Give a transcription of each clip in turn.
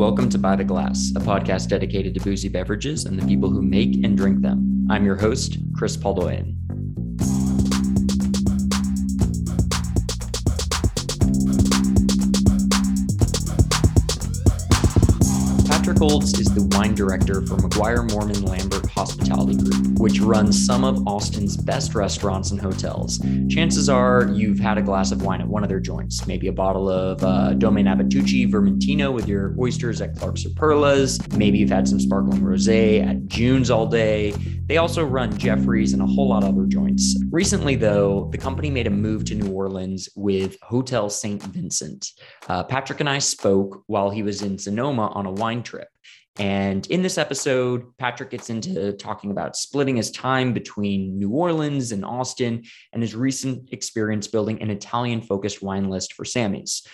Welcome to By the Glass, a podcast dedicated to boozy beverages and the people who make and drink them. I'm your host, Chris Poldoian. Patrick is the wine director for McGuire Moorman Lambert Hospitality Group, which runs some of Austin's best restaurants and hotels. Chances are you've had a glass of wine at one of their joints, maybe a bottle of uh, Domaine Abatucci Vermentino with your oysters at Clark's or Perla's. Maybe you've had some sparkling rosé at June's all day. They also run Jeffrey's and a whole lot of other joints. Recently, though, the company made a move to New Orleans with Hotel St. Vincent. Uh, Patrick and I spoke while he was in Sonoma on a wine trip. And in this episode, Patrick gets into talking about splitting his time between New Orleans and Austin and his recent experience building an Italian focused wine list for Sammy's.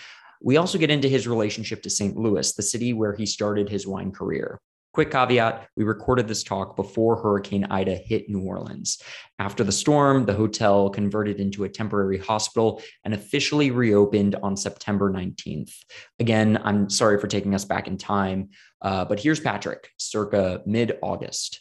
We also get into his relationship to St. Louis, the city where he started his wine career. Quick caveat we recorded this talk before Hurricane Ida hit New Orleans. After the storm, the hotel converted into a temporary hospital and officially reopened on September 19th. Again, I'm sorry for taking us back in time, uh, but here's Patrick, circa mid August.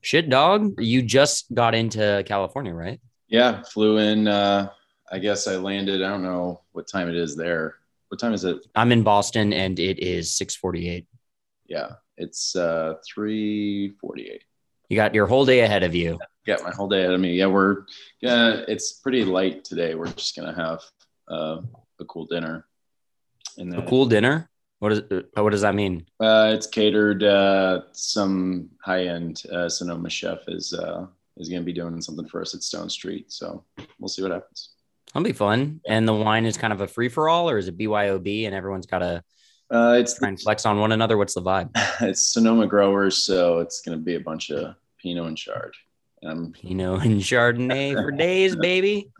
Shit, dog. You just got into California, right? Yeah, flew in. Uh, I guess I landed. I don't know what time it is there. What time is it? I'm in Boston and it is 648. Yeah, it's uh 348. You got your whole day ahead of you. Got my whole day ahead of me. Yeah, we're yeah, it's pretty light today. We're just gonna have uh, a cool dinner. And then, a cool dinner? What is uh, what does that mean? Uh, it's catered. Uh, some high end uh, Sonoma chef is uh, is going to be doing something for us at Stonestreet. So we'll see what happens. That'll be fun. And the wine is kind of a free for all, or is it BYOB and everyone's got to uh, it's try and flex on one another. What's the vibe? It's Sonoma growers, so it's going to be a bunch of Pinot and Chard. Um, Pinot and Chardonnay for days, baby.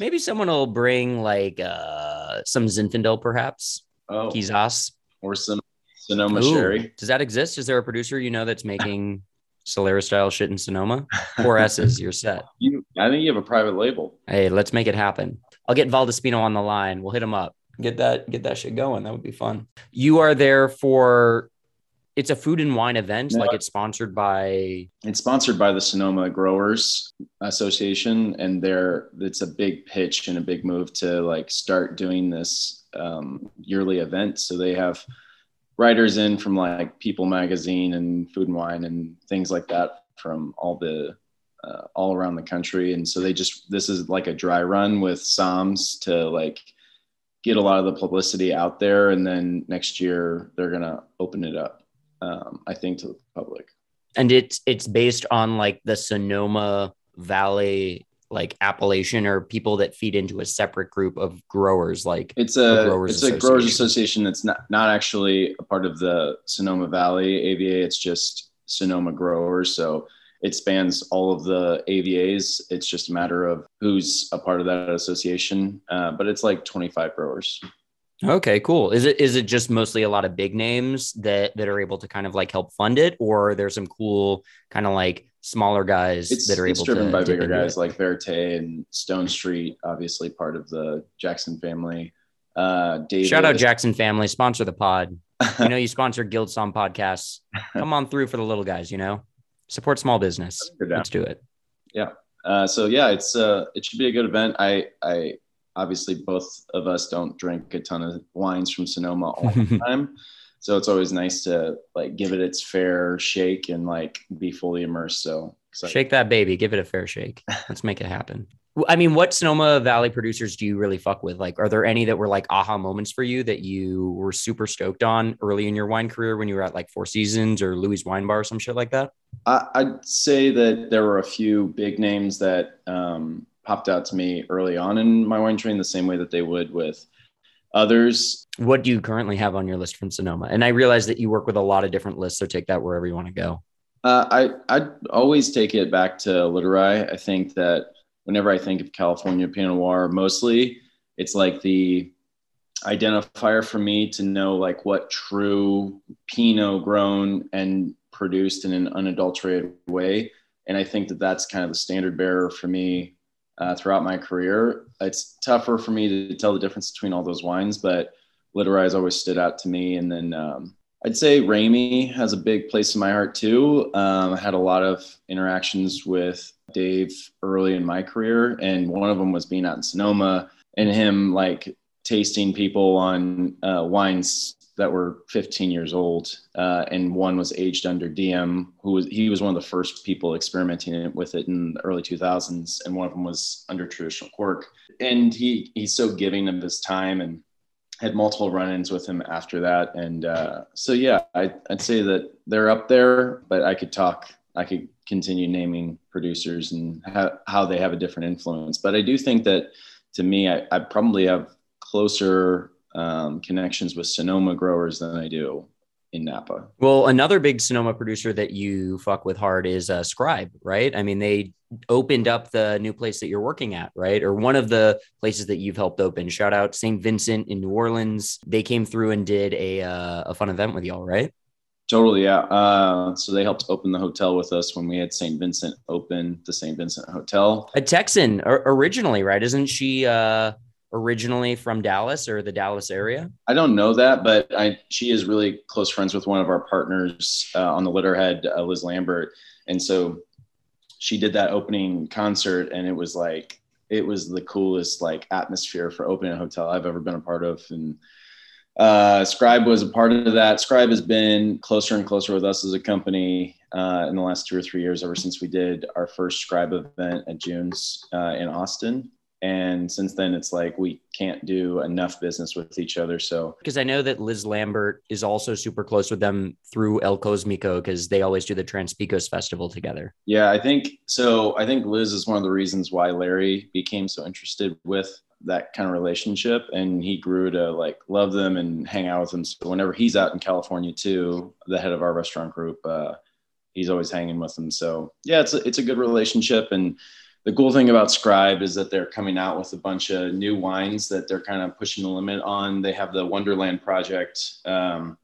Maybe someone will bring like uh, some Zinfandel, perhaps. Oh, Kizas or some Sonoma Ooh, sherry. Does that exist? Is there a producer you know that's making Solera style shit in Sonoma? Four S's, you're set. You, I think you have a private label. Hey, let's make it happen. I'll get Valdespino on the line. We'll hit him up get that get that shit going. That would be fun. You are there for it's a food and wine event like it's sponsored by it's sponsored by the sonoma growers association and they're it's a big pitch and a big move to like start doing this um, yearly event so they have writers in from like people magazine and food and wine and things like that from all the uh, all around the country. And so they just this is like a dry run with somms to like get a lot of the publicity out there. And then next year they're to open it up um, i think to the public. And it's it's based on like the sonoma valley like appellation or people that feed into a separate group of growers like it's a, growers it's a growers association that's not not actually a part of the sonoma valley ava it's just sonoma growers so it spans all of the AVAs. It's just a matter of who's a part of that association, uh, but it's like 25 growers. Okay, cool. Is it is it just mostly a lot of big names that that are able to kind of like help fund it, or there's some cool kind of like smaller guys it's, that are it's able driven to by bigger guys it? like Verite and Stonestreet, obviously part of the Jackson family. Uh, David. Shout out Jackson family, sponsor the pod. you know, you sponsor Guild Song podcasts. Come on through for the little guys. You know support small business. Let's do it. Yeah. Uh, so yeah, it's uh, it should be a good event. I I obviously both of us don't drink a ton of wines from Sonoma all the time, so it's always nice to like give it its fair shake and like be fully immersed. So shake that baby, give it a fair shake. Let's make it happen. I mean, what Sonoma Valley producers do you really fuck with? Like, are there any that were like aha moments for you that you were super stoked on early in your wine career when you were at like Four Seasons or Louis Wine Bar or some shit like that? I, would say that there were a few big names that um, popped out to me early on in my wine train, the same way that they would with others. What do you currently have on your list from Sonoma? And I realize that you work with a lot of different lists, so take that wherever you want to go. Uh, I I'd always take it back to Littorai. I think that whenever I think of California Pinot Noir, mostly it's like the identifier for me to know like what true Pinot grown and produced in an unadulterated way. And I think that that's kind of the standard bearer for me uh, throughout my career. It's tougher for me to tell the difference between all those wines, but Littorai's always stood out to me. And then um, I'd say Ramey has a big place in my heart too. Um, I had a lot of interactions with Dave early in my career, and one of them was being out in Sonoma and him like tasting people on uh, wines that were 15 years old, uh, and one was aged under Diam, who was he was one of the first people experimenting with it in the early 2000s, and one of them was under traditional cork. And he he's so giving of his time, and had multiple run-ins with him after that. And uh, so yeah, I, I'd say that they're up there, but I could talk, I could continue naming producers and how, how they have a different influence. But I do think that to me, I, I probably have closer um, connections with Sonoma growers than I do in Napa. Well, another big Sonoma producer that you fuck with hard is uh, Scribe, right? I mean, they opened up the new place that you're working at, right? Or one of the places that you've helped open. Shout out St. Vincent in New Orleans. They came through and did a uh, a fun event with y'all, right? Totally, yeah. Uh, so they helped open the hotel with us when we had St. Vincent open the St. Vincent Hotel. A Texan originally, right? Isn't she? Uh originally from Dallas or the Dallas area? I don't know that, but I she is really close friends with one of our partners uh, on the Litterhead, uh, Liz Lambert, and so she did that opening concert, and it was like it was the coolest like atmosphere for opening a hotel I've ever been a part of, and. Uh, Scribe was a part of that. Scribe has been closer and closer with us as a company uh, in the last two or three years, ever since we did our first Scribe event at June's uh, in Austin and since then it's like we can't do enough business with each other so. Because i know that liz lambert is also super close with them through el cosmico because they always do the Trans-Pecos festival together. Yeah i think so i think liz is one of the reasons why larry became so interested with that kind of relationship and he grew to like love them and hang out with them. So whenever he's out in california too the head of our restaurant group uh, he's always hanging with them. So yeah it's a, it's a good relationship and the cool thing about Scribe is that they're coming out with a bunch of new wines that they're kind of pushing the limit on. They have the Wonderland project, um,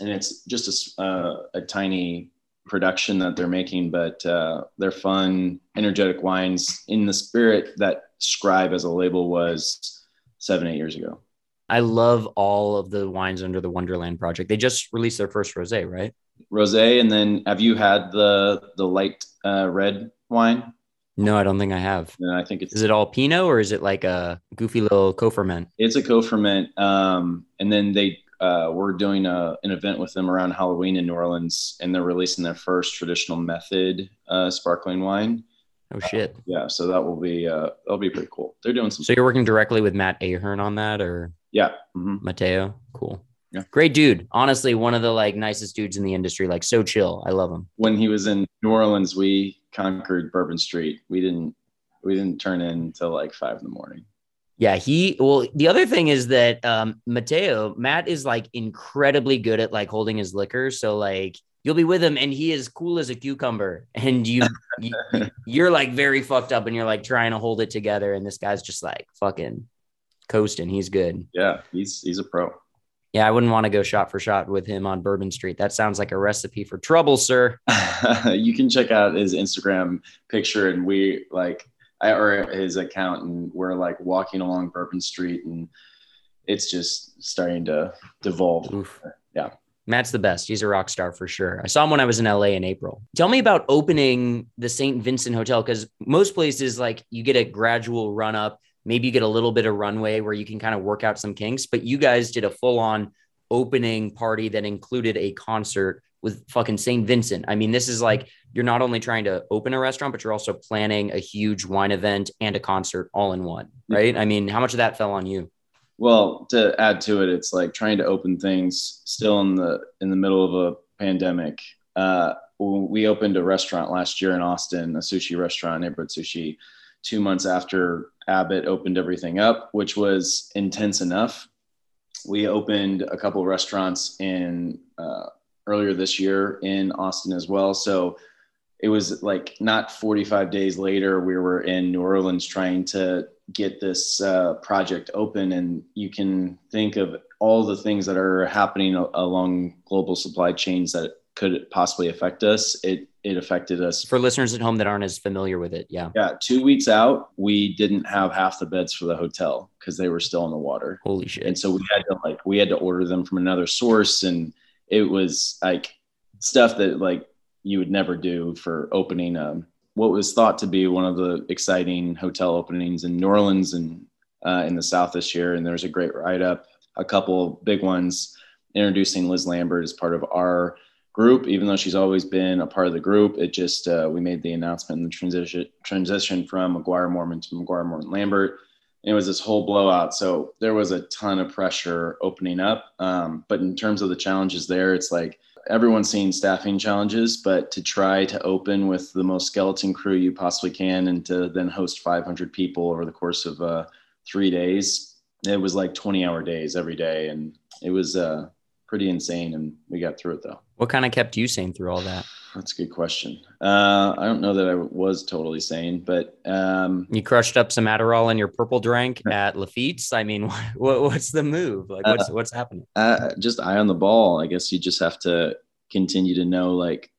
and it's just a, uh, a, tiny production that they're making, but uh, they're fun, energetic wines in the spirit that Scribe as a label was seven, eight years ago. I love all of the wines under the Wonderland project. They just released their first rosé, right? Rosé, and then have you had the the light uh, red wine? No, I don't think I have. And I think it's is it all Pinot or is it like a goofy little co-ferment? It's a co-ferment, um, and then they uh, we're doing a, an event with them around Halloween in New Orleans, and they're releasing their first traditional method uh, sparkling wine. Oh shit! Uh, yeah, so that will be uh, that'll be pretty cool. They're doing some. So you're working directly with Matt Ahern on that, or yeah, mm-hmm. Mateo. Cool. Yeah. Great dude. Honestly, one of the like nicest dudes in the industry. Like so chill. I love him. When he was in New Orleans, we conquered Bourbon Street. We didn't we didn't turn in until like five in the morning. Yeah, he well, the other thing is that um Mateo, Matt is like incredibly good at like holding his liquor. So like you'll be with him and he is cool as a cucumber. And you, you you're like very fucked up and you're like trying to hold it together. And this guy's just like fucking coasting. He's good. Yeah, he's he's a pro. Yeah, I wouldn't want to go shot for shot with him on Bourbon Street. That sounds like a recipe for trouble, sir. you can check out his Instagram picture, and we like, I, or his account, and we're like walking along Bourbon Street, and it's just starting to devolve. Oof. Yeah. Matt's the best. He's a rock star for sure. I saw him when I was in LA in April. Tell me about opening the St. Vincent Hotel because most places, like, you get a gradual run up maybe you get a little bit of runway where you can kind of work out some kinks. But you guys did a full on opening party that included a concert with fucking St. Vincent. I mean, this is like you're not only trying to open a restaurant, but you're also planning a huge wine event and a concert all in one, right? I mean, how much of that fell on you? Well, to add to it, it's like trying to open things still in the in the middle of a pandemic. Uh, we opened a restaurant last year in Austin, a sushi restaurant, neighborhood sushi, two months after Abbott opened everything up, which was intense enough. We opened a couple restaurants in uh, earlier this year in Austin as well. So it was like not 45 days later, we were in New Orleans trying to get this uh, project open. And you can think of all the things that are happening along global supply chains that could possibly affect us. It it affected us. For listeners at home that aren't as familiar with it, yeah. Yeah, two weeks out, we didn't have half the beds for the hotel because they were still in the water. Holy shit! And so we had to like we had to order them from another source, and it was like stuff that like you would never do for opening um, what was thought to be one of the exciting hotel openings in New Orleans and uh, in the South this year. And there was a great write up, a couple big ones introducing Liz Lambert as part of our group, even though she's always been a part of the group. It just uh, we made the announcement and the transition transition from McGuire Moorman to McGuire Moorman Lambert. It was this whole blowout. So there was a ton of pressure opening up. Um, but in terms of the challenges there, it's like everyone's seeing staffing challenges, but to try to open with the most skeleton crew you possibly can and to then host 500 people over the course of uh, three days, it was like 20 hour days every day. And it was uh, pretty insane. And we got through it though. What kind of kept you sane through all that? That's a good question. Uh, I don't know that I was totally sane, but um, you crushed up some Adderall in your purple drink at Lafitte's. I mean, what, what's the move? Like, what's uh, what's happening? Uh, just eye on the ball. I guess you just have to continue to know like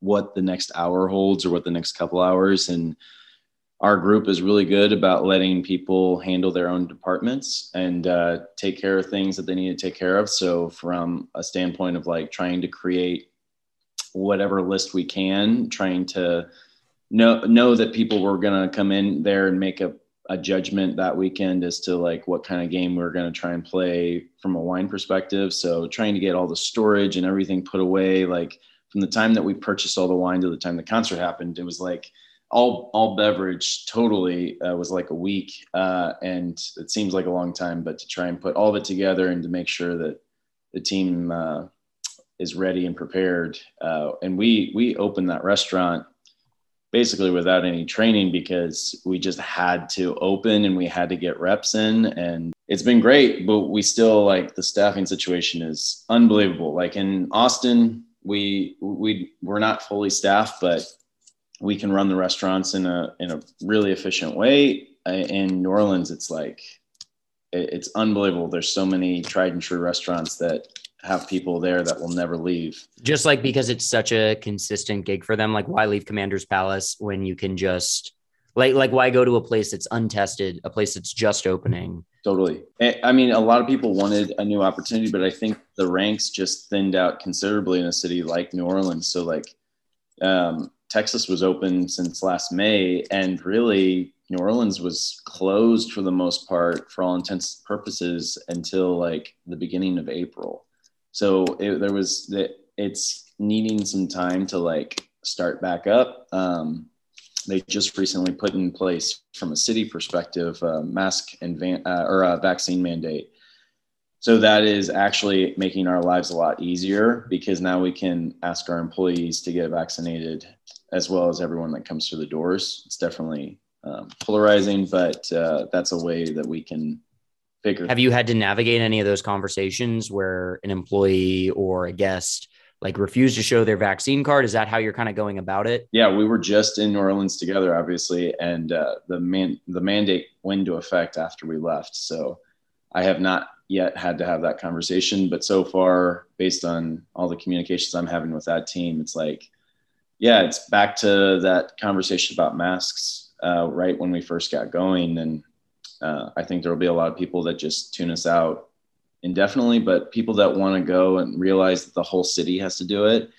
what the next hour holds or what the next couple hours, and our group is really good about letting people handle their own departments and uh, take care of things that they need to take care of. So, from a standpoint of like trying to create whatever list we can, trying to know know that people were going to come in there and make a, a judgment that weekend as to like what kind of game we going to try and play from a wine perspective. So, trying to get all the storage and everything put away, like from the time that we purchased all the wine to the time the concert happened, it was like all all beverage totally uh, was like a week uh, and it seems like a long time but to try and put all of it together and to make sure that the team uh, is ready and prepared uh, and we we opened that restaurant basically without any training because we just had to open and we had to get reps in and it's been great but we still like the staffing situation is unbelievable. Like in austin we we we're not fully staffed but we can run the restaurants in a in a really efficient way. In New Orleans, it's like it's unbelievable. There's so many tried and true restaurants that have people there that will never leave. Just like because it's such a consistent gig for them, like why leave Commander's Palace when you can just like like why go to a place that's untested, a place that's just opening? Totally. I mean, a lot of people wanted a new opportunity, but I think the ranks just thinned out considerably in a city like New Orleans. So like um, Texas was open since last May, and really New Orleans was closed for the most part, for all intents and purposes, until like the beginning of April. So it, there was that it's needing some time to like start back up. Um, they just recently put in place, from a city perspective, mask and van, uh, or a vaccine mandate so that is actually making our lives a lot easier because now we can ask our employees to get vaccinated as well as everyone that comes through the doors. It's definitely um, polarizing, but uh, that's a way that we can figure. Have you had to navigate any of those conversations where an employee or a guest like refused to show their vaccine card? Is that how you're kind of going about it? Yeah, we were just in New Orleans together, obviously, and uh, the man the mandate went into effect after we left. So I have not yet had to have that conversation, but so far, based on all the communications I'm having with that team, it's like yeah, it's back to that conversation about masks uh, right when we first got going. And uh, I think there will be a lot of people that just tune us out indefinitely, but people that want to go and realize that the whole city has to do it.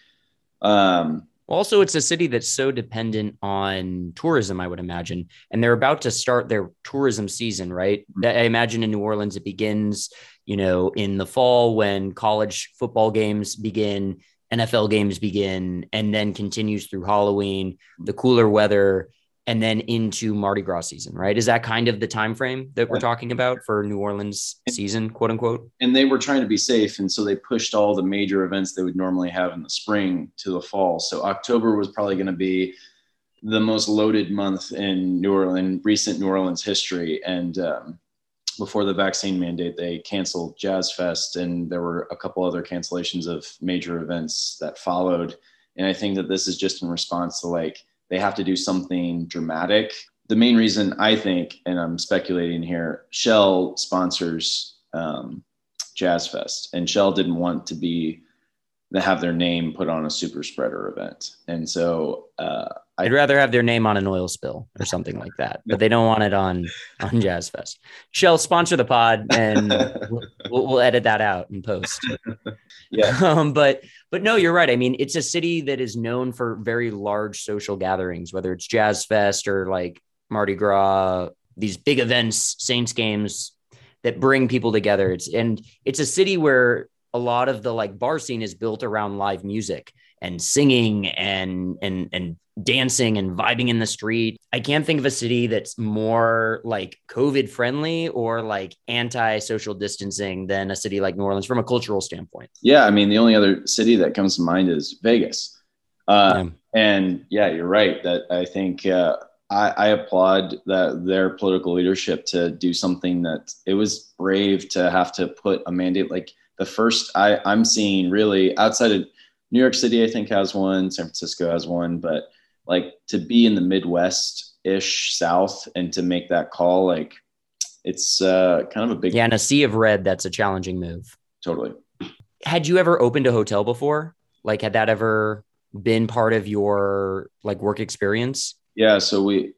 Um, also, it's a city that's so dependent on tourism, I would imagine. And they're about to start their tourism season, right? Mm-hmm. I imagine in New Orleans, it begins, you know, in the fall when college football games begin NFL games begin and then continues through Halloween, the cooler weather, and then into Mardi Gras season, right? Is that kind of the time frame that we're talking about for New Orleans season, quote unquote? And they were trying to be safe, and so they pushed all the major events they would normally have in the spring to the fall. So October was probably going to be the most loaded month in New Orleans recent New Orleans history, and um, before the vaccine mandate, they canceled Jazz Fest, and there were a couple other cancellations of major events that followed. And I think that this is just in response to like they have to do something dramatic. The main reason I think, and I'm speculating here, Shell sponsors um, Jazz Fest, and Shell didn't want to be to have their name put on a super spreader event. And so uh, I'd rather have their name on an oil spill or something like that, but they don't want it on on Jazz Fest. Shell sponsor the pod, and we'll, we'll edit that out and post. Yeah, um, but but no, you're right. I mean, it's a city that is known for very large social gatherings, whether it's Jazz Fest or like Mardi Gras, these big events, Saints games that bring people together. It's and it's a city where a lot of the like bar scene is built around live music and singing and and and dancing and vibing in the street. I can't think of a city that's more like COVID friendly or like anti social distancing than a city like New Orleans from a cultural standpoint. Yeah. I mean, the only other city that comes to mind is Vegas. Uh, yeah. And yeah, you're right that I think uh, I, I applaud that their political leadership to do something that it was brave to have to put a mandate like the first I, I'm seeing really outside of New York City, I think has one, San Francisco has one, but like to be in the Midwest ish South and to make that call, like it's uh, kind of a big. Yeah, in a sea of red, that's a challenging move. Totally. Had you ever opened a hotel before? Like, had that ever been part of your like work experience? Yeah. So we,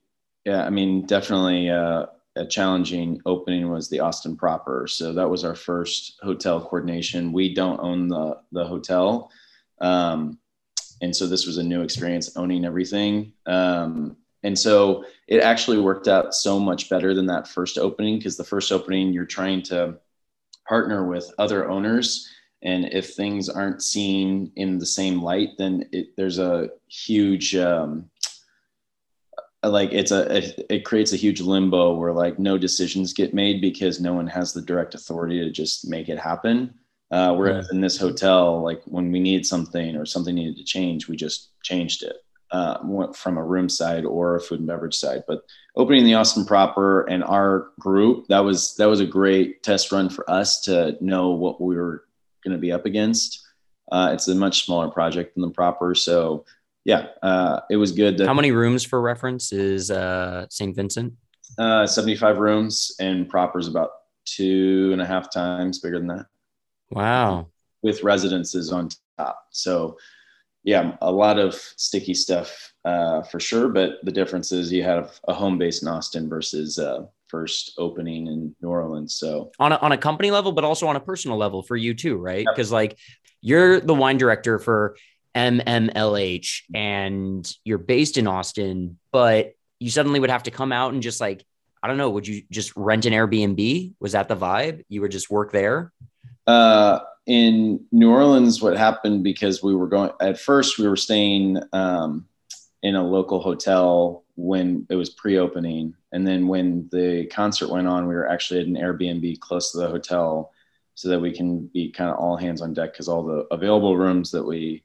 yeah, I mean, definitely uh, a challenging opening was the Austin proper. So that was our first hotel coordination. We don't own the the hotel. Um, and so this was a new experience owning everything. Um, and so it actually worked out so much better than that first opening because the first opening you're trying to partner with other owners. And if things aren't seen in the same light then it, there's a huge um, like it's a it, it, creates a huge limbo where like no decisions get made because no one has the direct authority to just make it happen uh, whereas in this hotel, like when we needed something or something needed to change, we just changed it uh, from a room side or a food and beverage side. But opening the Austin proper and our group, that was that was a great test run for us to know what we were going to be up against. Uh, it's a much smaller project than the proper, so yeah, uh, it was good. To, How many rooms for reference is uh, St. Vincent? Uh, 75 rooms, and proper is about two and a half times bigger than that. Wow. With residences on top. So, yeah, a lot of sticky stuff uh, for sure. But the difference is you have a home base in Austin versus uh, first opening in New Orleans. So, on a, on a company level, but also on a personal level for you too, right? Because, yep. like, you're the wine director for MMLH and you're based in Austin, but you suddenly would have to come out and just like, I don't know, would you just rent an Airbnb? Was that the vibe? You would just work there? Uh, in New Orleans, what happened because we were going at first, we were staying um, in a local hotel when it was pre-opening, and then when the concert went on, we were actually at an Airbnb close to the hotel, so that we can be kind of all hands on deck because all the available rooms that we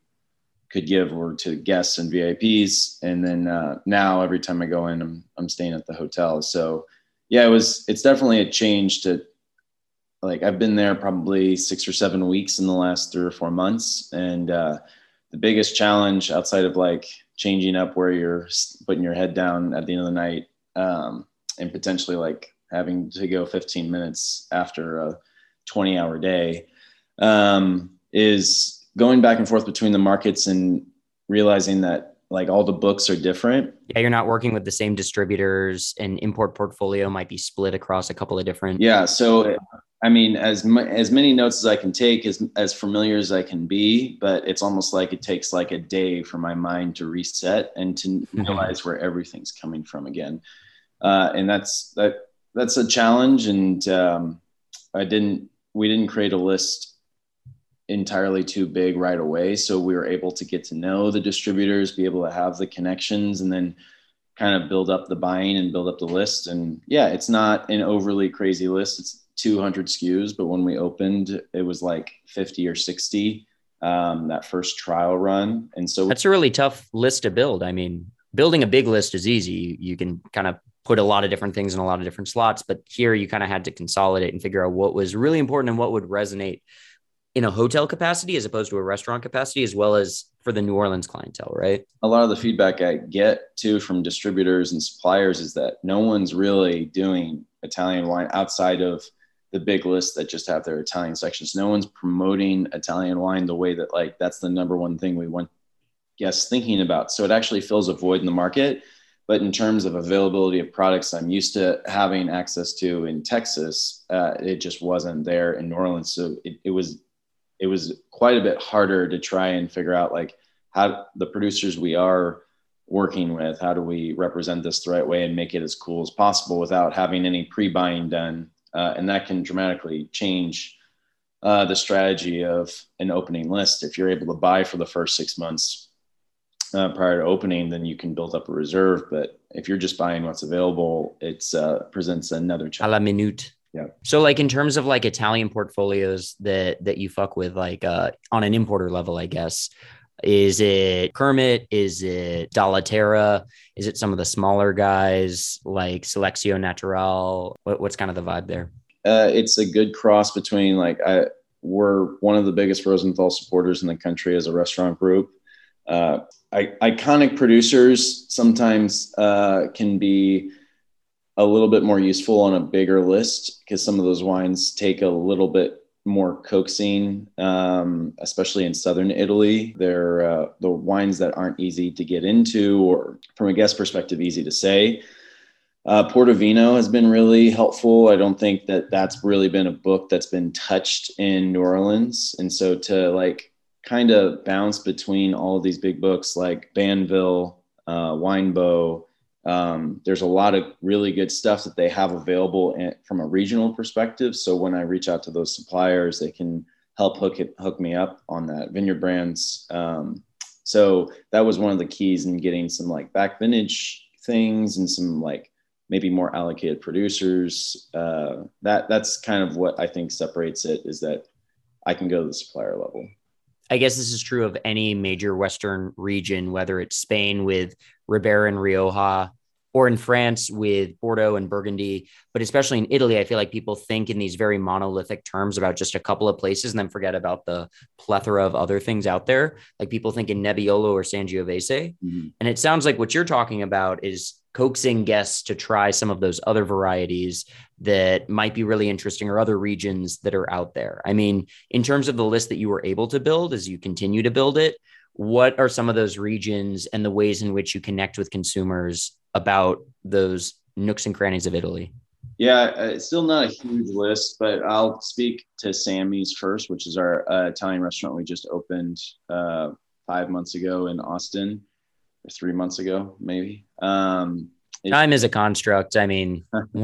could give were to guests and VIPs. And then uh, now every time I go in, I'm I'm staying at the hotel. So yeah, it was it's definitely a change to like I've been there probably six or seven weeks in the last three or four months, and uh, the biggest challenge outside of like changing up where you're putting your head down at the end of the night, um, and potentially like having to go 15 minutes after a 20 hour day, um, is going back and forth between the markets and realizing that like all the books are different. Yeah, you're not working with the same distributors, and import portfolio might be split across a couple of different. Yeah, so I mean, as as many notes as I can take, as as familiar as I can be, but it's almost like it takes like a day for my mind to reset and to mm-hmm. realize where everything's coming from again. Uh, and that's that that's a challenge. And um, I didn't we didn't create a list entirely too big right away, so we were able to get to know the distributors, be able to have the connections, and then kind of build up the buying and build up the list. And yeah, it's not an overly crazy list. It's 200 SKUs, but when we opened, it was like 50 or 60 um, that first trial run. And so that's a really tough list to build. I mean, building a big list is easy. You can kind of put a lot of different things in a lot of different slots, but here you kind of had to consolidate and figure out what was really important and what would resonate in a hotel capacity as opposed to a restaurant capacity, as well as for the New Orleans clientele, right? A lot of the feedback I get too from distributors and suppliers is that no one's really doing Italian wine outside of the big lists that just have their Italian sections. No one's promoting Italian wine the way that like that's the number one thing we want guests thinking about. So it actually fills a void in the market. But in terms of availability of products I'm used to having access to in Texas, uh, it just wasn't there in New Orleans. So it, it was it was quite a bit harder to try and figure out like how the producers we are working with, how do we represent this the right way and make it as cool as possible without having any pre-buying done. Uh, and that can dramatically change uh, the strategy of an opening list. If you're able to buy for the first six months uh, prior to opening, then you can build up a reserve. But if you're just buying what's available, it uh, presents another challenge. A la minute. Yeah. So like in terms of like Italian portfolios that that you fuck with, like uh, on an importer level, I guess. Is it Kermit? Is it Dalla Terra? Is it some of the smaller guys like Selexio Natural? What, what's kind of the vibe there? Uh, it's a good cross between like I we're one of the biggest Rosenthal supporters in the country as a restaurant group. Uh, I, iconic producers sometimes uh, can be a little bit more useful on a bigger list because some of those wines take a little bit more coaxing, um, especially in southern Italy. They're uh, the wines that aren't easy to get into, or from a guest perspective, easy to say. Uh, Portovino has been really helpful. I don't think that that's really been a book that's been touched in New Orleans, and so to like kind of bounce between all of these big books like Banville, uh, Winebow, um, there's a lot of really good stuff that they have available in, from a regional perspective. So when I reach out to those suppliers, they can help hook it, hook me up on that vineyard brands. Um, so that was one of the keys in getting some like back vintage things and some like maybe more allocated producers. Uh, that that's kind of what I think separates it is that I can go to the supplier level. I guess this is true of any major Western region, whether it's Spain with Ribera and Rioja, or in France with Bordeaux and Burgundy, but especially in Italy, I feel like people think in these very monolithic terms about just a couple of places and then forget about the plethora of other things out there. Like people think in Nebbiolo or Sangiovese. Mm-hmm. And it sounds like what you're talking about is coaxing guests to try some of those other varieties that might be really interesting or other regions that are out there. I mean, in terms of the list that you were able to build as you continue to build it, what are some of those regions and the ways in which you connect with consumers about those nooks and crannies of Italy? Yeah, uh, it's still not a huge list, but I'll speak to Sammy's first, which is our uh, Italian restaurant we just opened uh, five months ago in Austin, or three months ago, maybe. Um, Time is a construct. I mean,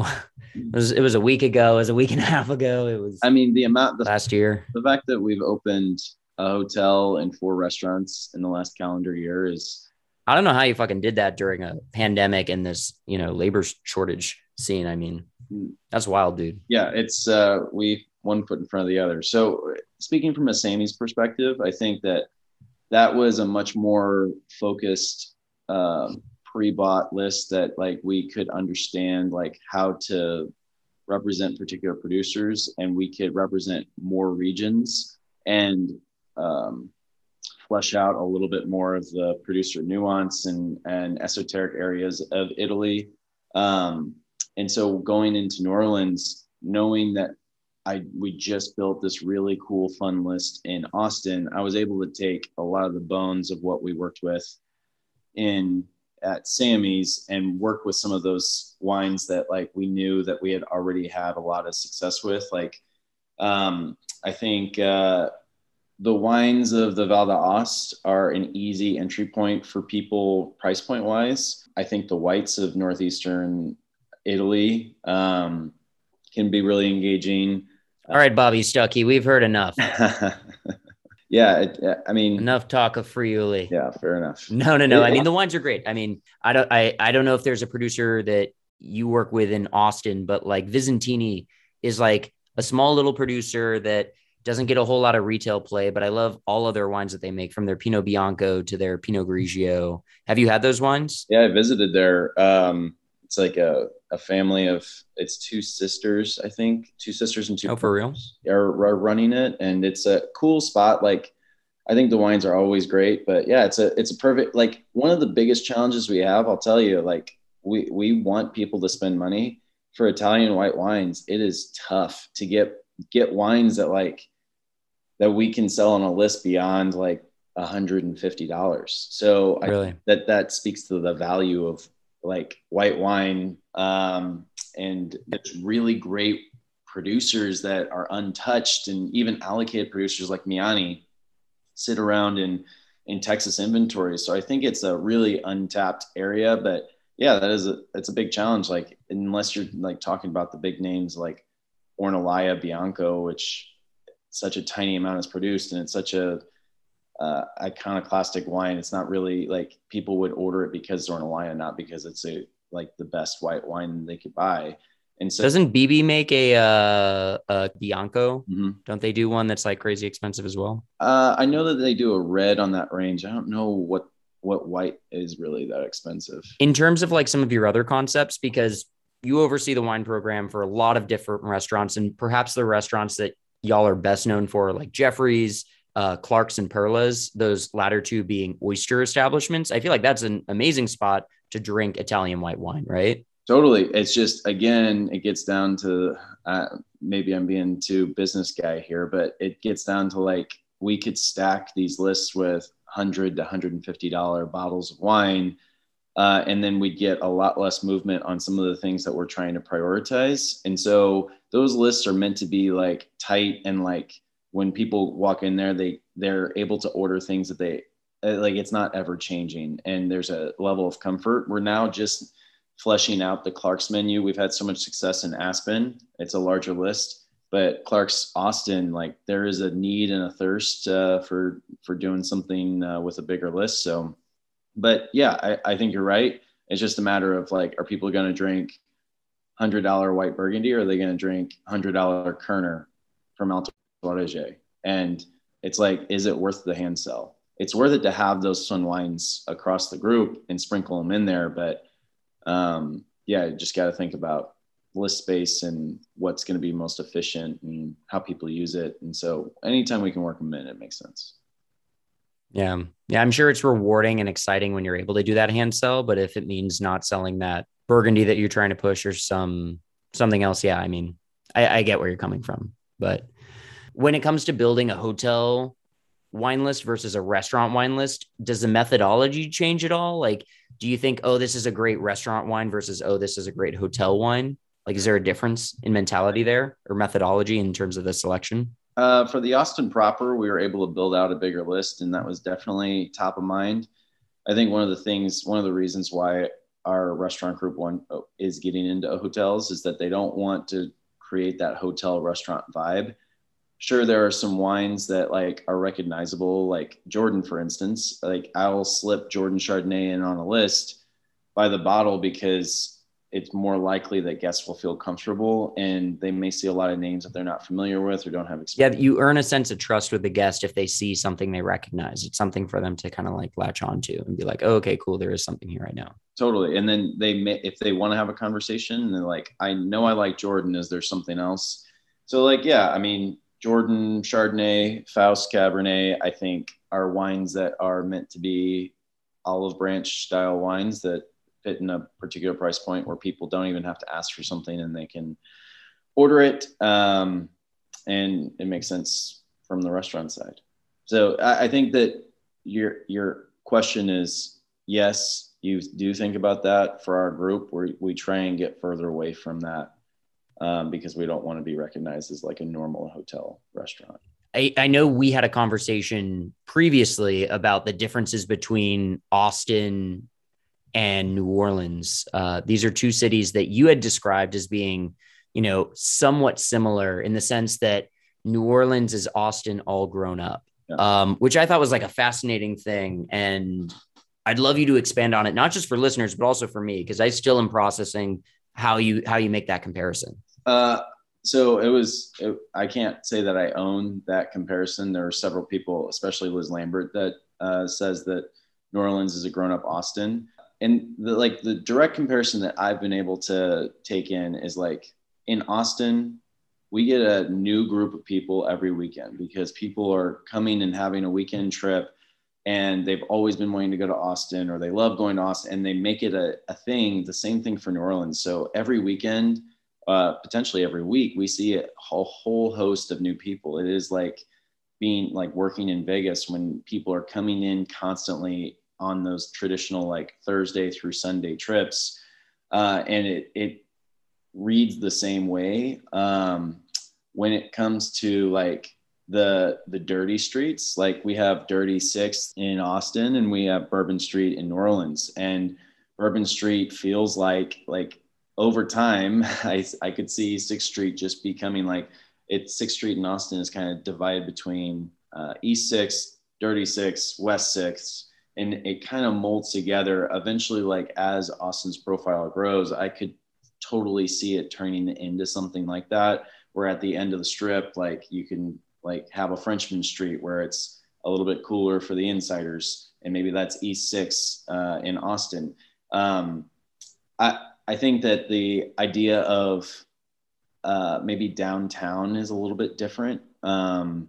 it was it was a week ago. It was a week and a half ago. It was. I mean, the amount the, last year. The fact that we've opened a hotel and four restaurants in the last calendar year is I don't know how you fucking did that during a pandemic and this, you know, labor shortage scene. I mean, that's wild, dude. Yeah, it's uh we one foot in front of the other. So speaking from a Sammy's perspective, I think that that was a much more focused um, pre-bought list that like we could understand like how to represent particular producers and we could represent more regions and um, flesh out a little bit more of the producer nuance and, and esoteric areas of Italy. Um, and so going into New Orleans, knowing that I we just built this really cool fun list in Austin, I was able to take a lot of the bones of what we worked with in at Sammy's and work with some of those wines that like we knew that we had already had a lot of success with. Like um, I think uh, the wines of the Val d'Aoste are an easy entry point for people price point wise. I think the whites of northeastern Italy um, can be really engaging. All right, Bobby Stuckey, we've heard enough. yeah, it, I mean, enough talk of Friuli. Yeah, fair enough. No, no, no. I mean, the wines are great. I mean, I don't, I, I don't know if there's a producer that you work with in Austin, but like Visintini is like a small little producer that doesn't get a whole lot of retail play, but I love all other wines that they make from their Pinot Bianco to their Pinot Grigio. Have you had those wines? Yeah, I visited there. Um, it's like a, a family of it's two sisters, I think, two sisters and two. Oh, for real? Are, are running it, and it's a cool spot. Like, I think the wines are always great, but yeah, it's a it's a perfect like one of the biggest challenges we have. I'll tell you, like we we want people to spend money, for Italian white wines, it is tough to get get wines that like that we can sell on a list beyond like $150. So really? I, that that speaks to the value of like white wine um, and it's really great producers that are untouched and even allocated producers like Miani sit around in in Texas inventory. So I think it's a really untapped area, but yeah, that is a it's a big challenge. Like unless you're like talking about the big names like Ornellaia Bianco, which such a tiny amount is produced and it's such a uh, iconoclastic wine. It's not really like people would order it because it's Ornellaia, not because it's a like the best white wine they could buy. And so doesn't BB make a uh, a Bianco? Mm-hmm. Don't they do one that's like crazy expensive as well? Uh, I know that they do a red on that range. I don't know what what white is really that expensive. In terms of like some of your other concepts, because you oversee the wine program for a lot of different restaurants, and perhaps the restaurants that y'all are best known for, like Jeffrey's, uh, Clark's, and Perla's. Those latter two being oyster establishments. I feel like that's an amazing spot to drink Italian white wine, right? Totally. It's just again, it gets down to uh, maybe I'm being too business guy here, but it gets down to like we could stack these lists with hundred to hundred and fifty dollar bottles of wine, uh, and then we get a lot less movement on some of the things that we're trying to prioritize. And so those lists are meant to be like tight and like when people walk in there, they they're able to order things that they uh, like. It's not ever changing, and there's a level of comfort. We're now just fleshing out the Clark's menu. We've had so much success in Aspen. It's a larger list, but Clark's Austin, like there is a need and a thirst uh, for for doing something uh, with a bigger list. So, but yeah, I, I think you're right. It's just a matter of like, are people going to drink hundred dollar white Burgundy or are they going to drink hundred dollar Kerner from Alto Adige? And it's like, is it worth the hand sell? It's worth it to have those fun wines across the group and sprinkle them in there, but um, yeah, just got to think about list space and what's going to be most efficient and how people use it. And so anytime we can work them in, it makes sense. Yeah. Yeah. I'm sure it's rewarding and exciting when you're able to do that hand sell, but if it means not selling that burgundy that you're trying to push or some something else, yeah, I mean, I, I get where you're coming from. But when it comes to building a hotel wine list versus a restaurant wine list, does the methodology change at all? Like, do you think, oh, this is a great restaurant wine versus, oh, this is a great hotel wine? Like, is there a difference in mentality there or methodology in terms of the selection? Uh, for the Austin proper, we were able to build out a bigger list, and that was definitely top of mind. I think one of the things, one of the reasons why our restaurant group one is getting into hotels is that they don't want to create that hotel restaurant vibe sure there are some wines that like are recognizable like jordan for instance like i'll slip jordan chardonnay in on a list by the bottle because it's more likely that guests will feel comfortable and they may see a lot of names that they're not familiar with or don't have experience. Yeah, you earn a sense of trust with the guest if they see something they recognize. It's something for them to kind of like latch onto and be like, oh, okay, cool, there is something here right now. Totally. And then they may, if they want to have a conversation they're like, I know I like Jordan, is there something else? So like, yeah, I mean, Jordan Chardonnay, Faust Cabernet, I think are wines that are meant to be olive branch style wines that fit in a particular price point where people don't even have to ask for something and they can order it. Um, and it makes sense from the restaurant side. So I, I think that your your question is yes, you do think about that for our group. We we try and get further away from that um, because we don't want to be recognized as like a normal hotel restaurant. I, I know we had a conversation previously about the differences between Austin and New Orleans. Uh, these are two cities that you had described as being, you know, somewhat similar in the sense that New Orleans is Austin all grown up, yeah. um, which I thought was like a fascinating thing. And I'd love you to expand on it, not just for listeners, but also for me, because I still am processing how you how you make that comparison. Uh, so it was. It, I can't say that I own that comparison. There are several people, especially Liz Lambert, that uh, says that New Orleans is a grown-up Austin. And the, like the direct comparison that I've been able to take in is like in Austin, we get a new group of people every weekend because people are coming and having a weekend trip and they've always been wanting to go to Austin or they love going to Austin and they make it a, a thing, the same thing for New Orleans. So every weekend uh, potentially every week, we see a whole host of new people. It is like being like working in Vegas when people are coming in constantly on those traditional like Thursday through Sunday trips, uh, and it it reads the same way um, when it comes to like the the dirty streets. Like we have Dirty Sixth in Austin, and we have Bourbon Street in New Orleans, and Bourbon Street feels like like over time, I I could see Sixth Street just becoming like it's Sixth Street in Austin is kind of divided between uh, East Six, Dirty Six, West Six, and it kind of molds together. Eventually, like as Austin's profile grows, I could totally see it turning into something like that. Where at the end of the strip, like you can like have a Frenchmen Street where it's a little bit cooler for the insiders, and maybe that's East Six uh, in Austin. Um, I I think that the idea of uh, maybe downtown is a little bit different. Um,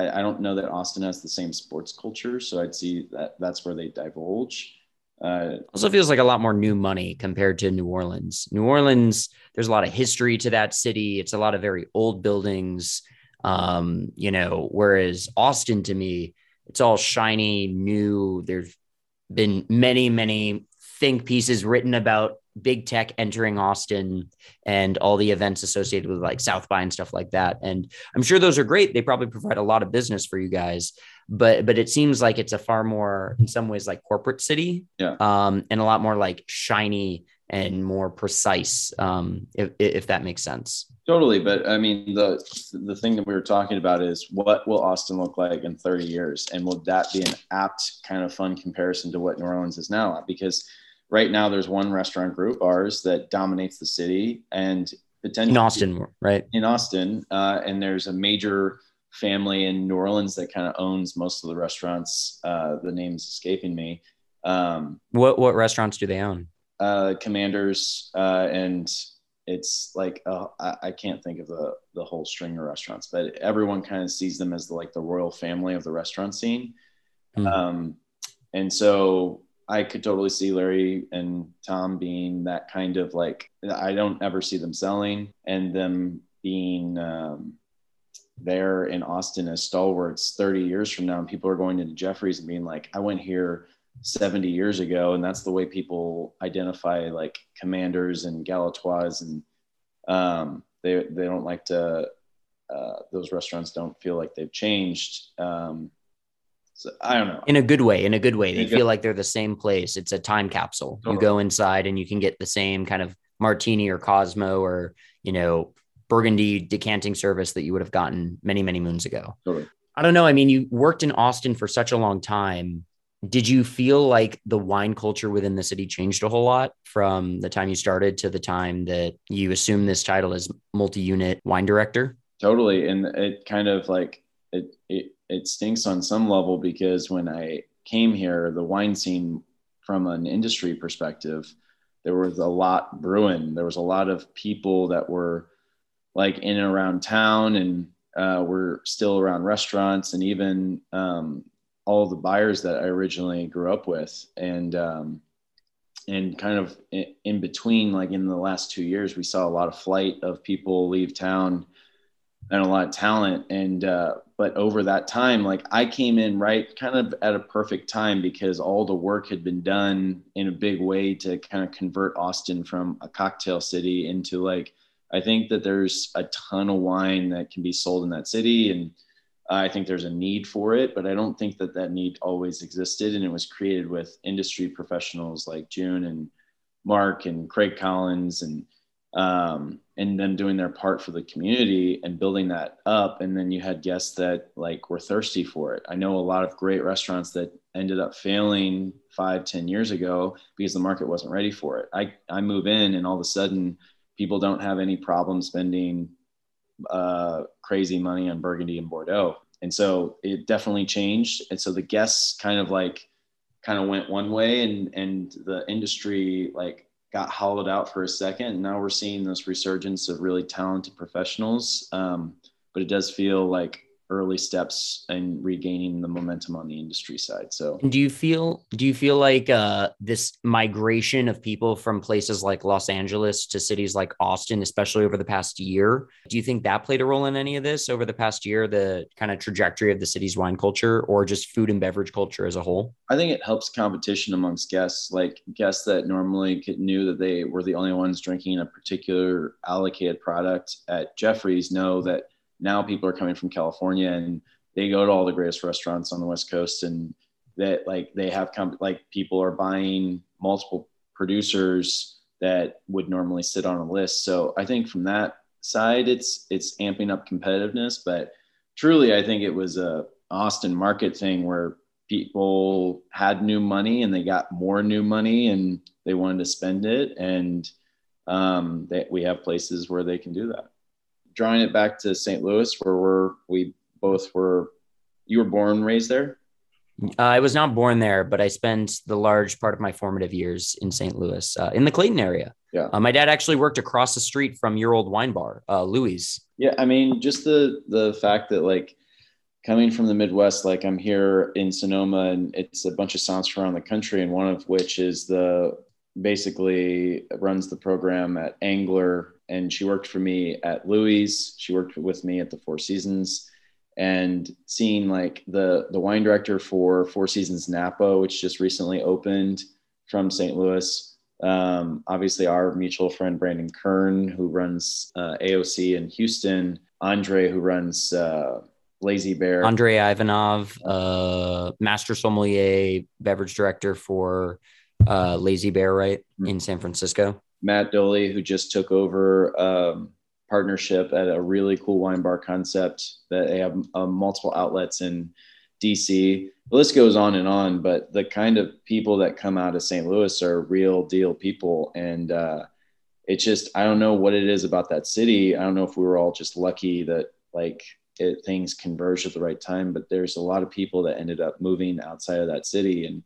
I, I, don't know that Austin has the same sports culture, so I'd see that that's where they divulge. Uh, also feels like a lot more new money compared to New Orleans. New Orleans, there's a lot of history to that city. It's a lot of very old buildings. Um, you know, whereas Austin to me, it's all shiny, new. There's been many, many think pieces written about big tech entering Austin and all the events associated with like South by and stuff like that. And I'm sure those are great. They probably provide a lot of business for you guys, but but it seems like it's a far more in some ways like corporate city. Yeah. Um, and a lot more like shiny and more precise. Um, if if that makes sense. Totally, but I mean the the thing that we were talking about is what will Austin look like in 30 years, and will that be an apt kind of fun comparison to what New Orleans is now? Because right now there's one restaurant group, ours, that dominates the city and potentially in Austin, right? In Austin, uh, and there's a major family in New Orleans that kind of owns most of the restaurants. Uh, the name's escaping me. Um, what what restaurants do they own? Uh, Commanders, uh, and it's like uh, I, can't think of the the whole string of restaurants, but everyone kind of sees them as the, like the royal family of the restaurant scene. Mm. Um, and so I could totally see Larry and Tom being that kind of like I don't ever see them selling and them being um, there in Austin as stalwarts 30 years from now and people are going into Jeffrey's and being like I went here 70 years ago and that's the way people identify like commanders and Galatoire's and um, they they don't like to uh, those restaurants don't feel like they've changed um, so I don't know. In a good way, in a good way. They feel like they're the same place. It's a time capsule. Totally. You go inside and you can get the same kind of martini or Cosmo or, you know, burgundy decanting service that you would have gotten many, many moons ago. Totally. I don't know. I mean, you worked in Austin for such a long time. Did you feel like the wine culture within the city changed a whole lot from the time you started to the time that you assumed this title as multi unit wine director? Totally. And it kind of like, it, it it stinks on some level because when I came here, the wine scene from an industry perspective, there was a lot brewing. There was a lot of people that were like in and around town and uh, were still around restaurants and even um, all the buyers that I originally grew up with. And, um, and kind of in, between, like in the last two years, we saw a lot of flight of people leave town and a lot of talent. And uh, but over that time, like I came in right kind of at a perfect time because all the work had been done in a big way to kind of convert Austin from a cocktail city into like I think that there's a ton of wine that can be sold in that city and. I think there's a need for it, but I don't think that that need always existed. And it was created with industry professionals like June and Mark and Craig Collins and um, and them doing their part for the community and building that up. And then you had guests that like were thirsty for it. I know a lot of great restaurants that ended up failing five, ten years ago because the market wasn't ready for it. I, I move in and all of a sudden people don't have any problem spending uh, crazy money on Burgundy and Bordeaux. And so it definitely changed. And so the guests kind of like kind of went one way and and the industry like got hollowed out for a second. And now we're seeing this resurgence of really talented professionals. Um, but it does feel like early steps in regaining the momentum on the industry side. So do you feel do you feel like uh, this migration of people from places like Los Angeles to cities like Austin, especially over the past year, do you think that played a role in any of this over the past year, the kind of trajectory of the city's wine culture or just food and beverage culture as a whole? I think it helps competition amongst guests, like guests that normally knew that they were the only ones drinking a particular allocated product at Jeffrey's know that now people are coming from California and they go to all the greatest restaurants on the West Coast and that like they have come like people are buying multiple producers that would normally sit on a list. So I think from that side, it's it's amping up competitiveness. But truly, I think it was a Austin market thing where people had new money and they got more new money and they wanted to spend it and um, they, we have places where they can do that drawing it back to St. Louis, where we're we both were. You were born and raised there. Uh, I was not born there, but I spent the large part of my formative years in St. Louis, uh, in the Clayton area. Yeah. Uh, my dad actually worked across the street from your old wine bar, uh, Louis. Yeah, I mean, just the the fact that like coming from the Midwest, like I'm here in Sonoma, and it's a bunch of somms from around the country, and one of which is the basically runs the program at Angler and she worked for me at Louis. She worked with me at the Four Seasons, and seeing like the the wine director for Four Seasons Napa, which just recently opened from St. Louis. Um, obviously, our mutual friend Brandon Kern, who runs uh, AOC in Houston, Andre, who runs uh, Lazy Bear, Andre Ivanov, uh, master sommelier, beverage director for uh, Lazy Bear, right mm-hmm. in San Francisco. Matt Doley, who just took over um, partnership at a really cool wine bar concept that they have uh, multiple outlets in DC. The list goes on and on, but the kind of people that come out of St. Louis are real deal people. And uh, it's just, I don't know what it is about that city. I don't know if we were all just lucky that like it, things converged at the right time, but there's a lot of people that ended up moving outside of that city. And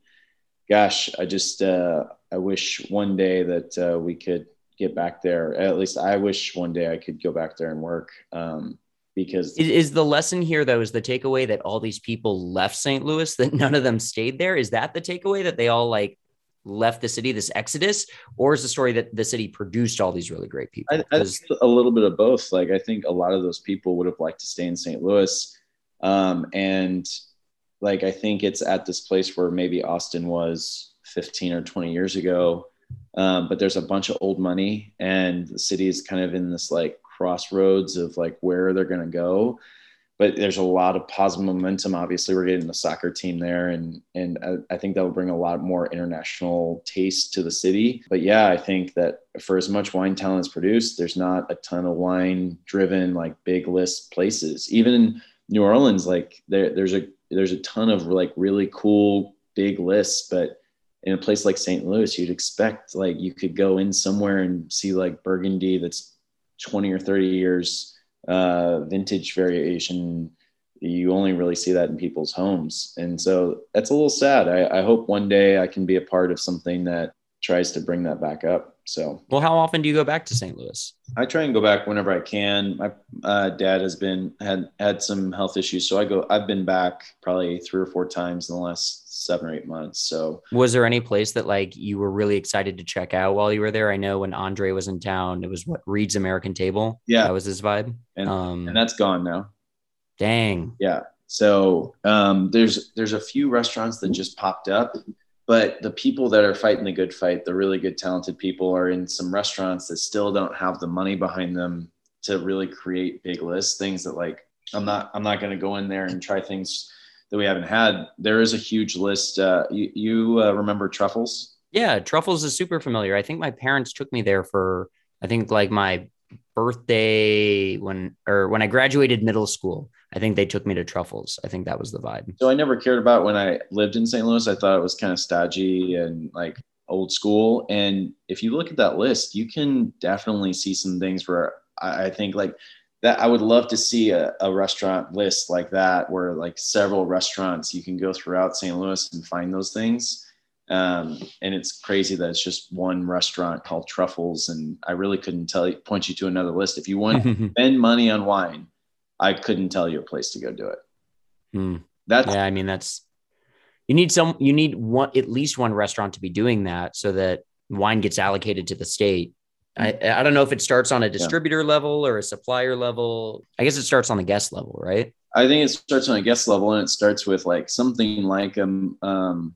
gosh, I just, uh, I wish one day that uh, we could get back there. At least I wish one day I could go back there and work. Um, because is, is, the lesson here though is the takeaway that all these people left St. Louis that none of them stayed there? Is that the takeaway that they all like left the city, this exodus, or is the story that the city produced all these really great people? I, I a little bit of both. Like I think a lot of those people would have liked to stay in St. Louis, um, and like I think it's at this place where maybe Austin was 15 or 20 years ago. Um, but there's a bunch of old money, and the city is kind of in this like crossroads of like where they're going to go. But there's a lot of positive momentum. Obviously, we're getting the soccer team there, and and I, I think that will bring a lot more international taste to the city. But yeah, I think that for as much wine talent is produced, there's not a ton of wine driven like big list places. Even in New Orleans, like there, there's a there's a ton of like really cool big lists, but in a place like St. Louis, you'd expect like you could go in somewhere and see like Burgundy that's 20 or 30 years uh, vintage variation. You only really see that in people's homes. And so that's a little sad. I, I hope one day I can be a part of something that tries to bring that back up. So, well, how often do you go back to St. Louis? I try and go back whenever I can. My uh, dad has been had had some health issues, so I go. I've been back probably three or four times in the last seven or eight months. So, was there any place that like you were really excited to check out while you were there? I know when Andre was in town, it was what Reed's American Table. Yeah, that was his vibe, and, um, and that's gone now. Dang. Yeah. So um, there's there's a few restaurants that just popped up but the people that are fighting the good fight the really good talented people are in some restaurants that still don't have the money behind them to really create big lists. Things that like i'm not i'm not going to go in there and try things that we haven't had. There is a huge list uh, you, you uh, remember truffles? Yeah truffles is super familiar. I think my parents took me there for i think like my birthday when or when i graduated middle school I think they took me to Truffles. I think that was the vibe. So I never cared about when I lived in St. Louis. I thought it was kind of stodgy and like old school. And if you look at that list, you can definitely see some things where I, think like that I would love to see a, a, restaurant list like that where like several restaurants you can go throughout St. Louis and find those things. Um, and it's crazy that it's just one restaurant called Truffles. And I really couldn't tell you, point you to another list. If you want to spend money on wine, I couldn't tell you a place to go do it. Hmm. That's yeah. I mean, that's you need some. You need one at least one restaurant to be doing that so that wine gets allocated to the state. I, I don't know if it starts on a distributor yeah. level or a supplier level. I guess it starts on the guest level, right? I think it starts on a guest level, and it starts with like something like um, um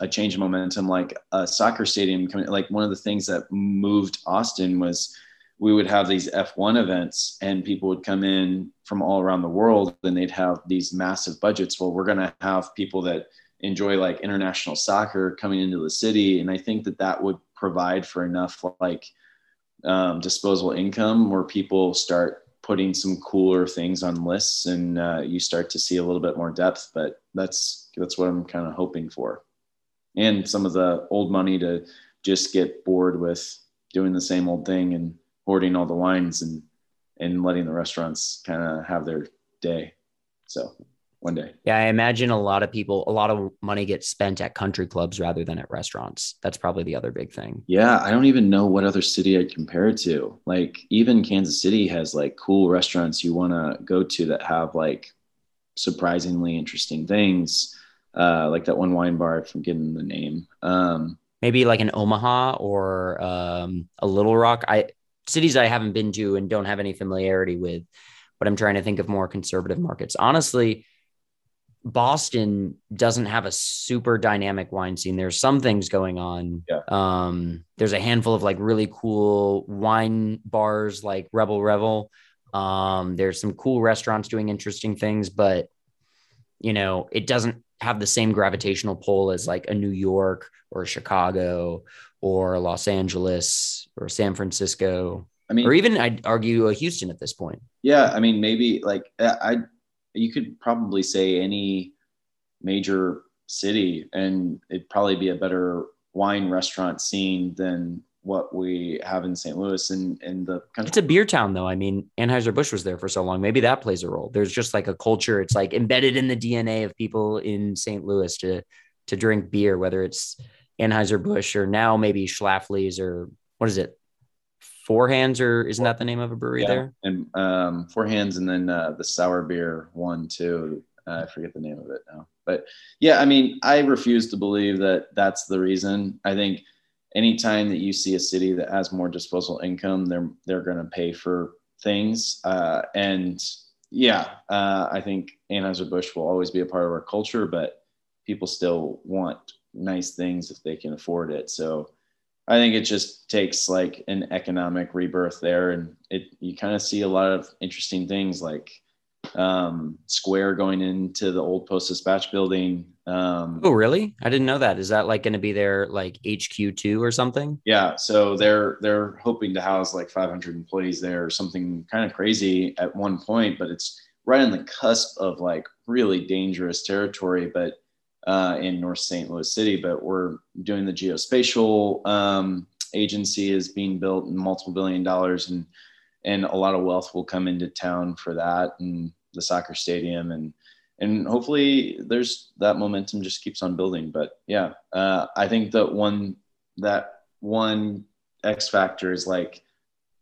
a change of momentum, like a soccer stadium. Coming, like one of the things that moved Austin was we would have these F1 events and people would come in from all around the world and they'd have these massive budgets. Well, we're going to have people that enjoy like international soccer coming into the city. And I think that that would provide for enough like um, disposable income where people start putting some cooler things on lists and uh, you start to see a little bit more depth. But that's, that's what I'm kind of hoping for. And some of the old money to just get bored with doing the same old thing and hoarding all the wines and and letting the restaurants kind of have their day. So one day. Yeah, I imagine a lot of people, a lot of money gets spent at country clubs rather than at restaurants. That's probably the other big thing. Yeah, I don't even know what other city I'd compare it to. Like even Kansas City has like cool restaurants you want to go to that have like surprisingly interesting things. Uh, like that one wine bar, I'm getting the name. Um, Maybe like an Omaha or um, a Little Rock. I cities I haven't been to and don't have any familiarity with, but I'm trying to think of more conservative markets. Honestly, Boston doesn't have a super dynamic wine scene. There's some things going on. Yeah. Um, there's a handful of like really cool wine bars like Rebel Revel. Um, there's some cool restaurants doing interesting things, but you know, it doesn't have the same gravitational pull as like a New York or Chicago or Los Angeles or San Francisco. I mean, or even I'd argue a Houston at this point. Yeah, I mean, maybe like I, you could probably say any major city, and it'd probably be a better wine restaurant scene than what we have in St. Louis and in the country. It's a beer town though. I mean, Anheuser-Busch was there for so long. Maybe that plays a role. There's just like a culture. It's like embedded in the DNA of people in St. Louis to to drink beer, whether it's Anheuser-Busch or now maybe Schlafly's or what is it? Four Hands or isn't that the name of a brewery yeah. there? And um, Four Hands and then uh, the sour beer one too. Uh, I forget the name of it now. But yeah, I mean, I refuse to believe that that's the reason. I think anytime that you see a city that has more disposable income, they're they're going to pay for things. Uh, and yeah, uh, I think Anheuser Busch will always be a part of our culture, but people still want nice things if they can afford it. So I think it just takes like an economic rebirth there, and it you kind of see a lot of interesting things like um, Square going into the old Post Dispatch building. Um, oh, really? I didn't know that. Is that like going to be their like HQ two or something? Yeah. So they're they're hoping to house like 500 employees there or something kind of crazy at one point, but it's right on the cusp of like really dangerous territory. But uh, in North St. Louis City, but we're doing the geospatial um, agency is being built and multiple billion dollars and and a lot of wealth will come into town for that and the soccer stadium and and hopefully there's that momentum just keeps on building but yeah uh, i think that one that one x factor is like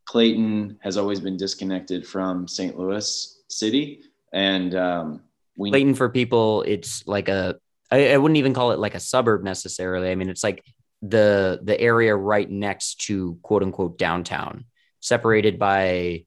clayton has always been disconnected from st louis city and um, we clayton for people it's like a I, I wouldn't even call it like a suburb necessarily. I mean, it's like the the area right next to quote unquote downtown, separated by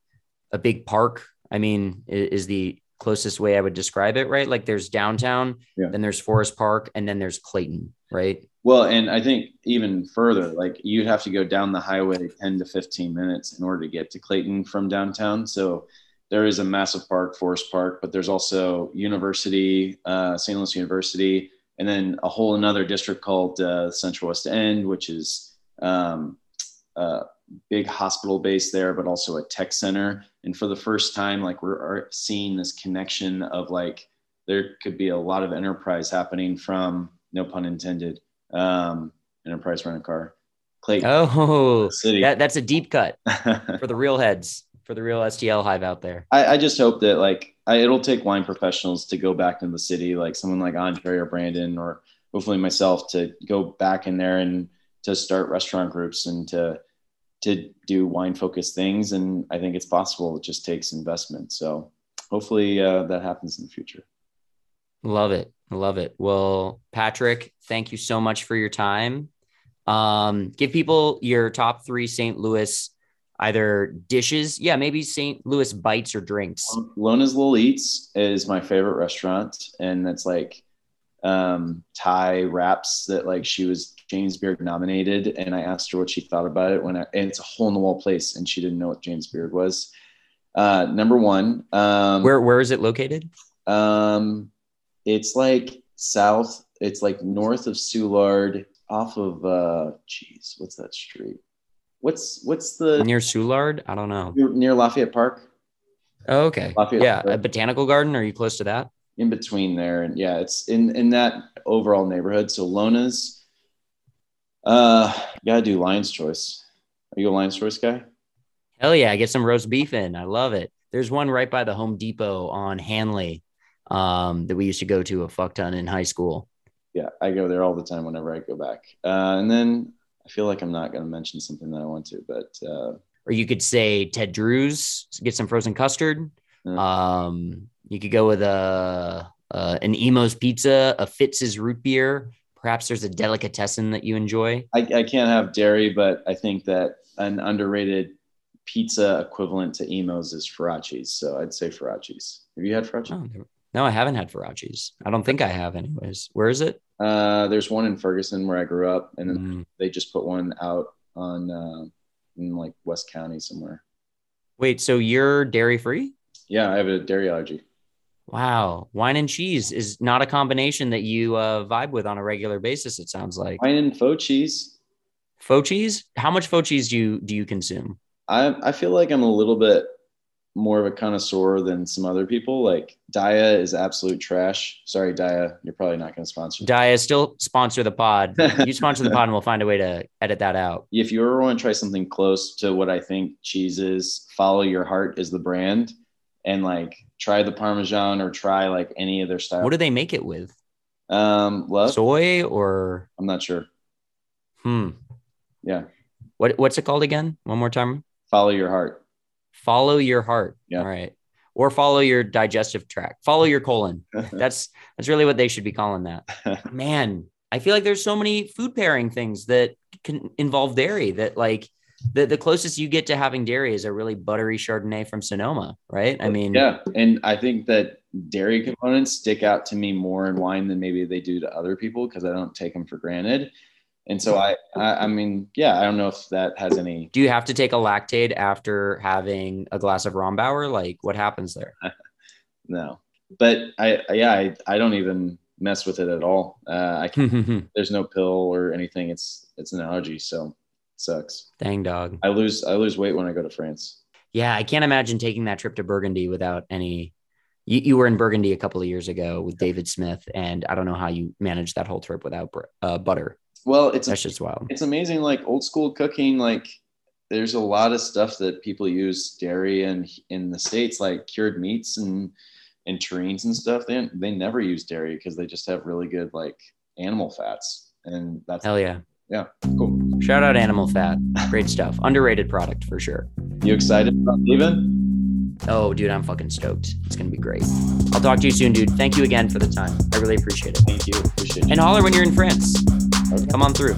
a big park. I mean, is the closest way I would describe it, right? Like there's downtown, yeah. then there's Forest Park, and then there's Clayton, right? Well, and I think even further, like you'd have to go down the highway 10 to 15 minutes in order to get to Clayton from downtown. So there is a massive park, Forest Park, but there's also University, uh, St. Louis University, and then a whole another district called uh, Central West End, which is um, a big hospital base there, but also a tech center. And for the first time, like we're seeing this connection of like there could be a lot of enterprise happening from no pun intended, um, enterprise rent a car. Clayton. Oh, city. That, that's a deep cut for the real heads for the real STL hive out there. I, I just hope that like I, it'll take wine professionals to go back in the city, like someone like Andre or Brandon, or hopefully myself, to go back in there and to start restaurant groups and to to do wine focused things. And I think it's possible. It just takes investment. So hopefully uh, that happens in the future. Love it. Love it. Well, Patrick, thank you so much for your time. Um, give people your top three St. Louis either dishes, yeah, maybe St. Louis bites or drinks. Lona's Little Eats is my favorite restaurant, and that's like um, Thai wraps that like she was James Beard nominated, and I asked her what she thought about it when I, and it's a hole in the wall place, and she didn't know what James Beard was. Uh, number one, um, where where is it located? Um, it's like south. It's like north of Soulard, off of uh, geez, what's that street? What's what's the near Soulard? I don't know. Near Lafayette Park. Oh, okay. Lafayette yeah, Park. a botanical garden. Are you close to that? In between there, and yeah, it's in in that overall neighborhood. So Lona's, uh, you gotta do Lion's Choice. Are you a Lion's Choice guy? Hell yeah, I get some roast beef in. I love it. There's one right by the Home Depot on Hanley um, that we used to go to a fuck ton in high school. Yeah, I go there all the time whenever I go back. Uh, and then I feel like I'm not going to mention something that I want to, but uh, or you could say Ted Drewes, get some frozen custard. Mm. Um, you could go with a uh, an Imo's pizza, a Fitz's root beer. Perhaps there's a delicatessen that you enjoy. I, I can't have dairy, but I think that an underrated pizza equivalent to Imo's is Faraci's. So I'd say Faraci's. Have you had Faraci? Oh, no, I haven't had Faraci's. I don't think I have, anyways. Where is it? Uh, there's one in Ferguson where I grew up, and then mm. they just put one out on uh, in like West County somewhere. Wait, so you're dairy free? Yeah, I have a dairy allergy. Wow, wine and cheese is not a combination that you uh, vibe with on a regular basis. It sounds like wine and faux cheese. Faux cheese? How much faux cheese do you do you consume? I I feel like I'm a little bit more of a connoisseur than some other people. Like Daiya is absolute trash. Sorry, Daiya, you're probably not going to sponsor. Daiya still sponsor the pod. you sponsor the pod, and we'll find a way to edit that out. If you ever want to try something close to what I think cheese is, follow your heart is the brand, and like try the Parmesan or try like any of their style. What do they make it with? Um, love soy or I'm not sure. Hmm. Yeah. What What's it called again? One more time. Follow your heart follow your heart. Yeah. All right. Or follow your digestive tract. Follow your colon. that's that's really what they should be calling that. Man, I feel like there's so many food pairing things that can involve dairy that like the, the closest you get to having dairy is a really buttery Chardonnay from Sonoma, right? I mean, yeah. And I think that dairy components stick out to me more in wine than maybe they do to other people because I don't take them for granted. And so I, I, I mean, yeah, I don't know if that has any. Do you have to take a Lactaid after having a glass of Rombauer? Like, what happens there? no, but I, yeah, I, I don't even mess with it at all. Uh, I can't, there's no pill or anything. It's it's an allergy, so sucks. Dang dog. I lose I lose weight when I go to France. Yeah, I can't imagine taking that trip to Burgundy without any. You, you were in Burgundy a couple of years ago with David Smith, and I don't know how you managed that whole trip without uh, butter. Well, it's that's just wild. It's amazing, like old school cooking. Like there's a lot of stuff that people use dairy and in the states, like cured meats and and terrines and stuff. They they never use dairy because they just have really good like animal fats, and that's hell yeah, yeah, cool. Shout out animal fat, great stuff. Underrated product for sure. You excited about leaving? Oh, dude, I'm fucking stoked. It's gonna be great. I'll talk to you soon, dude. Thank you again for the time. I really appreciate it. Thank you. Appreciate it. And holler when you're in France. Come on through.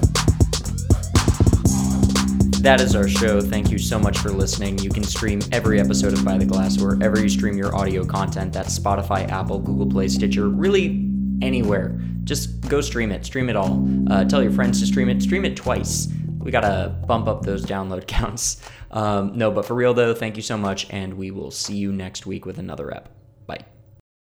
That is our show. Thank you so much for listening. You can stream every episode of By the Glass wherever you stream your audio content. That's Spotify, Apple, Google Play, Stitcher, really anywhere. Just go stream it. Stream it all. Uh, tell your friends to stream it. Stream it twice. We got to bump up those download counts. Um, no, but for real though, thank you so much. And we will see you next week with another ep.